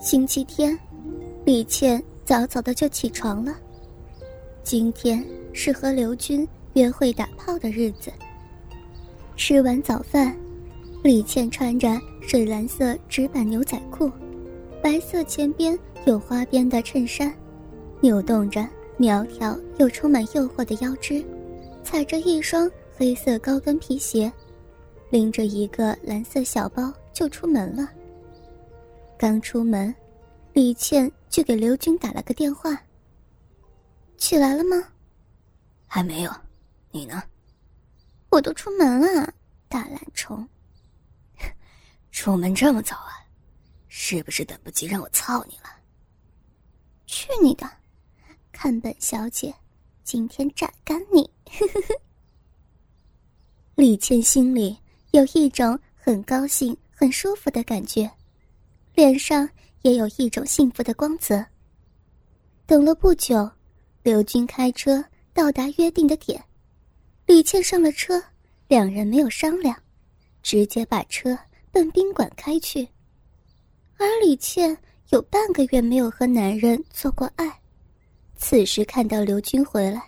星期天，李倩早早的就起床了。今天是和刘军约会打炮的日子。吃完早饭，李倩穿着水蓝色直板牛仔裤，白色前边有花边的衬衫，扭动着苗条又充满诱惑的腰肢，踩着一双黑色高跟皮鞋，拎着一个蓝色小包就出门了。刚出门，李倩就给刘军打了个电话。起来了吗？还没有，你呢？我都出门了，大懒虫。出门这么早啊？是不是等不及让我操你了？去你的！看本小姐今天榨干你！李倩心里有一种很高兴、很舒服的感觉。脸上也有一种幸福的光泽。等了不久，刘军开车到达约定的点，李倩上了车，两人没有商量，直接把车奔宾馆开去。而李倩有半个月没有和男人做过爱，此时看到刘军回来，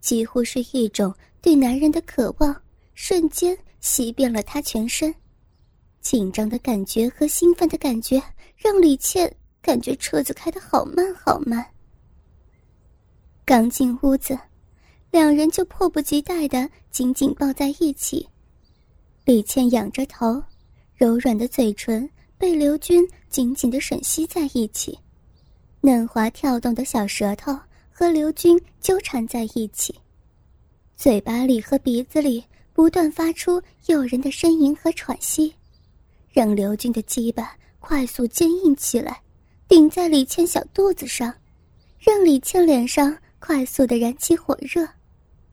几乎是一种对男人的渴望，瞬间袭遍了她全身。紧张的感觉和兴奋的感觉让李倩感觉车子开得好慢好慢。刚进屋子，两人就迫不及待的紧紧抱在一起。李倩仰着头，柔软的嘴唇被刘军紧紧的吮吸在一起，嫩滑跳动的小舌头和刘军纠缠在一起，嘴巴里和鼻子里不断发出诱人的呻吟和喘息。让刘军的鸡巴快速坚硬起来，顶在李倩小肚子上，让李倩脸上快速的燃起火热，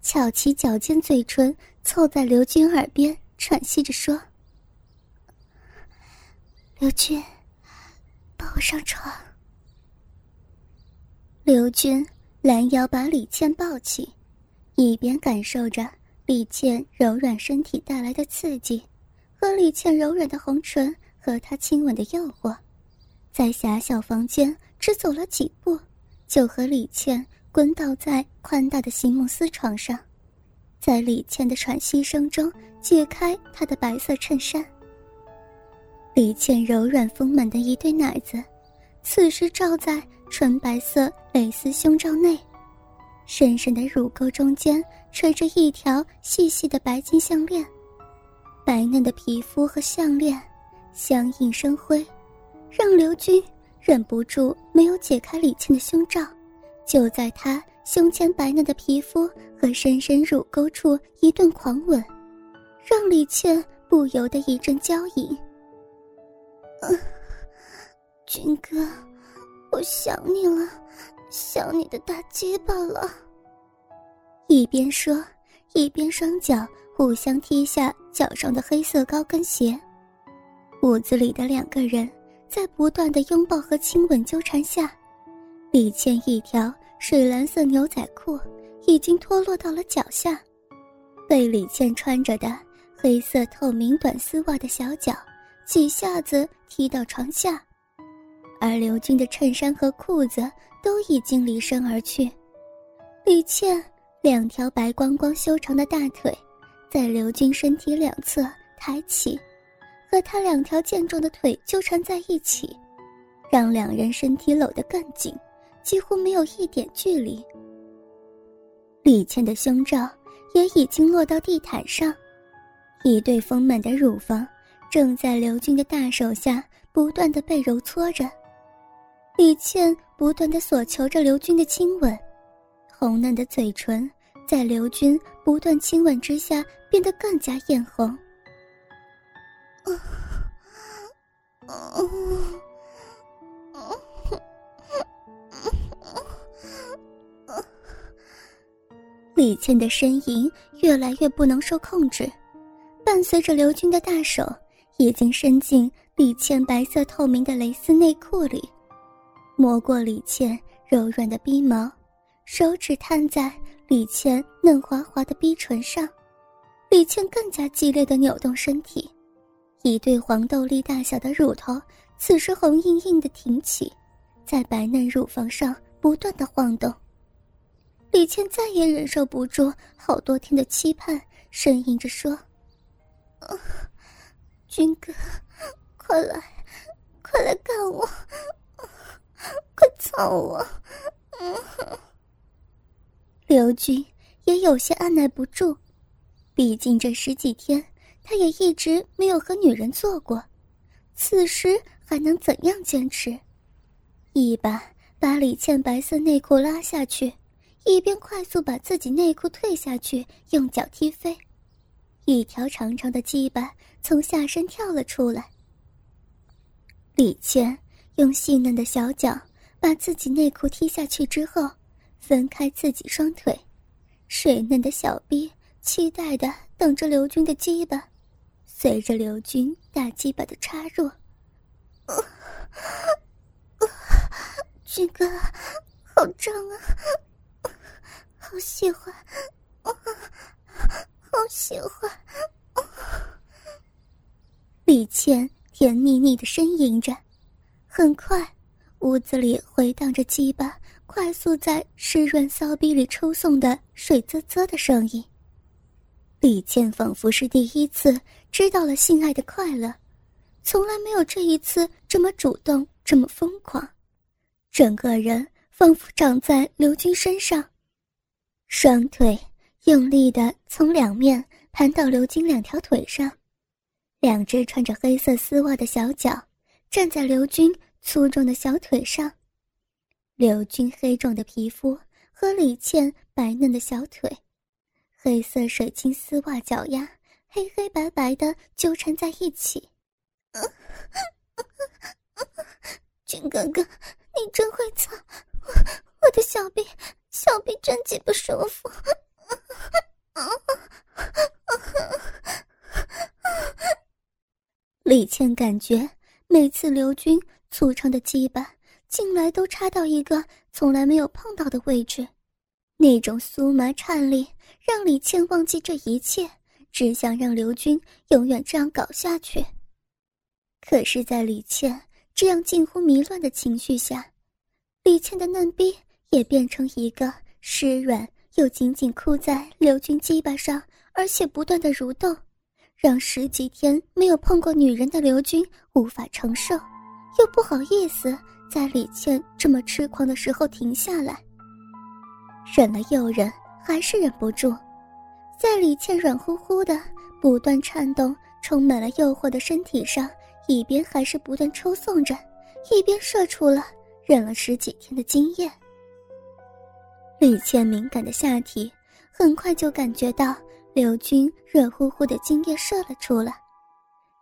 翘起脚尖，嘴唇凑在刘军耳边喘息着说：“刘军，抱我上床。”刘军拦腰把李倩抱起，一边感受着李倩柔软身体带来的刺激。和李倩柔软的红唇和他亲吻的诱惑，在狭小房间只走了几步，就和李倩滚倒在宽大的席梦思床上，在李倩的喘息声中解开她的白色衬衫。李倩柔软丰满的一对奶子，此时罩在纯白色蕾丝胸罩内，深深的乳沟中间垂着一条细细的白金项链。白嫩的皮肤和项链相映生辉，让刘军忍不住没有解开李倩的胸罩，就在她胸前白嫩的皮肤和深深乳沟处一顿狂吻，让李倩不由得一阵娇吟。军哥，我想你了，想你的大鸡巴了。一边说，一边双脚。互相踢下脚上的黑色高跟鞋，屋子里的两个人在不断的拥抱和亲吻纠缠下，李倩一条水蓝色牛仔裤已经脱落到了脚下，被李倩穿着的黑色透明短丝袜的小脚几下子踢到床下，而刘军的衬衫和裤子都已经离身而去，李倩两条白光光修长的大腿。在刘军身体两侧抬起，和他两条健壮的腿纠缠在一起，让两人身体搂得更紧，几乎没有一点距离。李倩的胸罩也已经落到地毯上，一对丰满的乳房正在刘军的大手下不断的被揉搓着。李倩不断的索求着刘军的亲吻，红嫩的嘴唇。在刘军不断亲吻之下，变得更加艳红。李倩的呻吟越来越不能受控制，伴随着刘军的大手已经伸进李倩白色透明的蕾丝内裤里，摸过李倩柔软的逼毛，手指探在。李倩嫩滑滑的逼唇上，李倩更加激烈的扭动身体，一对黄豆粒大小的乳头此时红硬硬的挺起，在白嫩乳房上不断的晃动。李倩再也忍受不住好多天的期盼，呻吟着说：“啊军哥，快来，快来干我，快操我！”嗯刘军也有些按耐不住，毕竟这十几天他也一直没有和女人做过，此时还能怎样坚持？一把把李倩白色内裤拉下去。一边快速把自己内裤退下去，用脚踢飞，一条长长的鸡巴从下身跳了出来。李倩用细嫩的小脚把自己内裤踢下去之后，分开自己双腿，水嫩的小臂期待的等着刘军的鸡巴，随着刘军大鸡巴的插入，军哥，好胀啊！好喜欢，好喜欢。李倩甜腻腻的呻吟着，很快，屋子里回荡着鸡巴快速在湿润骚逼里抽送的水啧啧的声音。李倩仿佛是第一次知道了性爱的快乐，从来没有这一次这么主动，这么疯狂，整个人仿佛长在刘军身上。双腿用力的从两面盘到刘军两条腿上，两只穿着黑色丝袜的小脚站在刘军粗壮的小腿上。刘军黑壮的皮肤和李倩白嫩的小腿，黑色水晶丝袜脚丫黑黑白白的纠缠在一起。军哥哥，你真会操，我我的小臂。小臂真极不舒服，李倩感觉每次刘军粗长的鸡巴进来都插到一个从来没有碰到的位置，那种酥麻颤栗让李倩忘记这一切，只想让刘军永远这样搞下去。可是，在李倩这样近乎迷乱的情绪下，李倩的嫩逼。也变成一个湿软又紧紧箍在刘军鸡巴上，而且不断的蠕动，让十几天没有碰过女人的刘军无法承受，又不好意思在李倩这么痴狂的时候停下来。忍了又忍，还是忍不住，在李倩软乎乎的、不断颤动、充满了诱惑的身体上，一边还是不断抽送着，一边射出了忍了十几天的精液。李倩敏感的下体很快就感觉到刘军热乎乎的精液射了出来，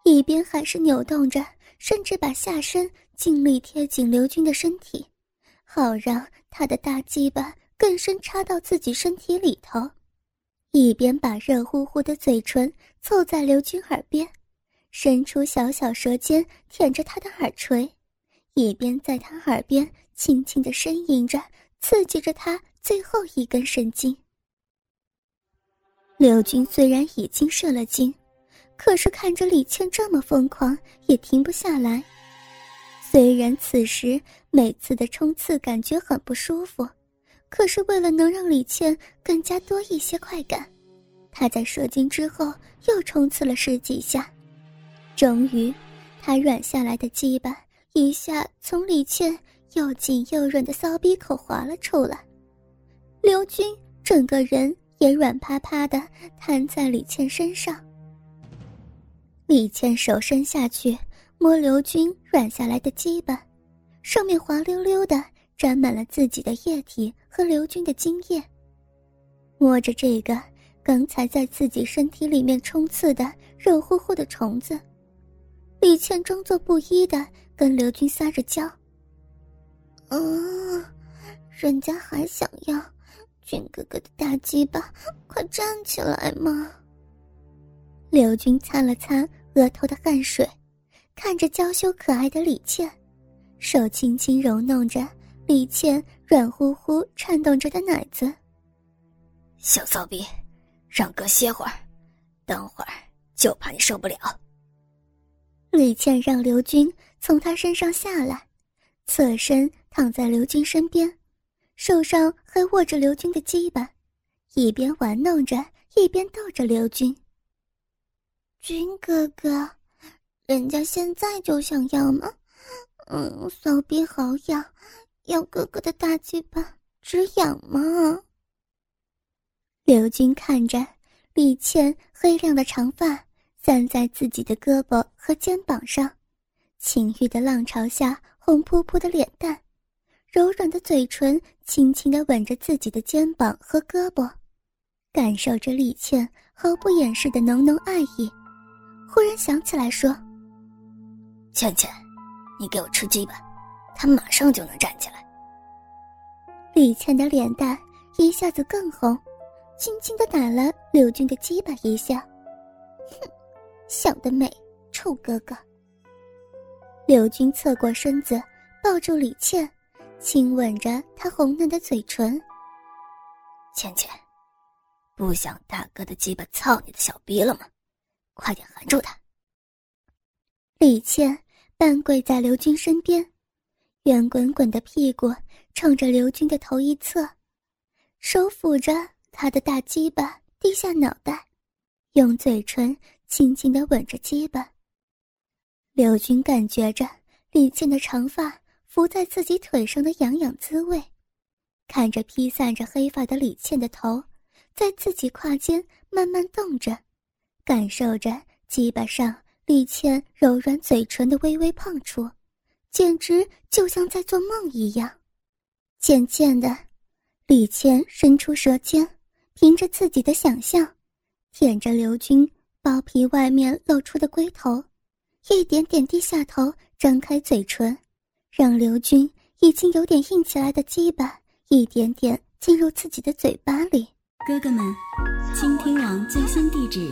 一边还是扭动着，甚至把下身尽力贴紧刘军的身体，好让他的大鸡巴更深插到自己身体里头，一边把热乎乎的嘴唇凑在刘军耳边，伸出小小舌尖舔着他的耳垂，一边在他耳边轻轻的呻吟着，刺激着他。最后一根神经。刘军虽然已经射了精，可是看着李倩这么疯狂，也停不下来。虽然此时每次的冲刺感觉很不舒服，可是为了能让李倩更加多一些快感，他在射精之后又冲刺了十几下，终于，他软下来的鸡巴一下从李倩又紧又软的骚逼口滑了出来。刘军整个人也软趴趴的瘫在李倩身上。李倩手伸下去摸刘军软下来的鸡巴，上面滑溜溜的沾满了自己的液体和刘军的精液。摸着这个刚才在自己身体里面冲刺的热乎乎的虫子，李倩装作不依的跟刘军撒着娇：“嗯，人家还想要。”军哥哥的大鸡巴，快站起来嘛！刘军擦了擦额头的汗水，看着娇羞可爱的李倩，手轻轻揉弄着李倩软乎乎颤动着的奶子。小骚逼，让哥歇会儿，等会儿就怕你受不了。李倩让刘军从他身上下来，侧身躺在刘军身边，手上还握着刘军的鸡巴，一边玩弄着，一边逗着刘军。军哥哥，人家现在就想要吗？嗯，骚逼好痒，要哥哥的大鸡巴止痒吗？刘军看着李倩黑亮的长发。散在自己的胳膊和肩膀上，情欲的浪潮下，红扑扑的脸蛋，柔软的嘴唇轻轻地吻着自己的肩膀和胳膊，感受着李倩毫不掩饰的浓浓爱意。忽然想起来说：“倩倩，你给我吃鸡吧，他马上就能站起来。”李倩的脸蛋一下子更红，轻轻的打了柳军的鸡巴一下，哼。想得美，臭哥哥。刘军侧过身子，抱住李倩，亲吻着她红嫩的嘴唇。倩倩，不想大哥的鸡巴操你的小逼了吗？快点含住他。李倩半跪在刘军身边，圆滚滚的屁股冲着刘军的头一侧，手抚着他的大鸡巴，低下脑袋，用嘴唇。轻轻的吻着鸡巴。刘军感觉着李倩的长发拂在自己腿上的痒痒滋味，看着披散着黑发的李倩的头，在自己胯间慢慢动着，感受着鸡巴上李倩柔软嘴唇的微微碰触，简直就像在做梦一样。渐渐的，李倩伸出舌尖，凭着自己的想象，舔着刘军。包皮外面露出的龟头，一点点低下头，张开嘴唇，让刘军已经有点硬起来的鸡巴一点点进入自己的嘴巴里。哥哥们，倾听网最新地址，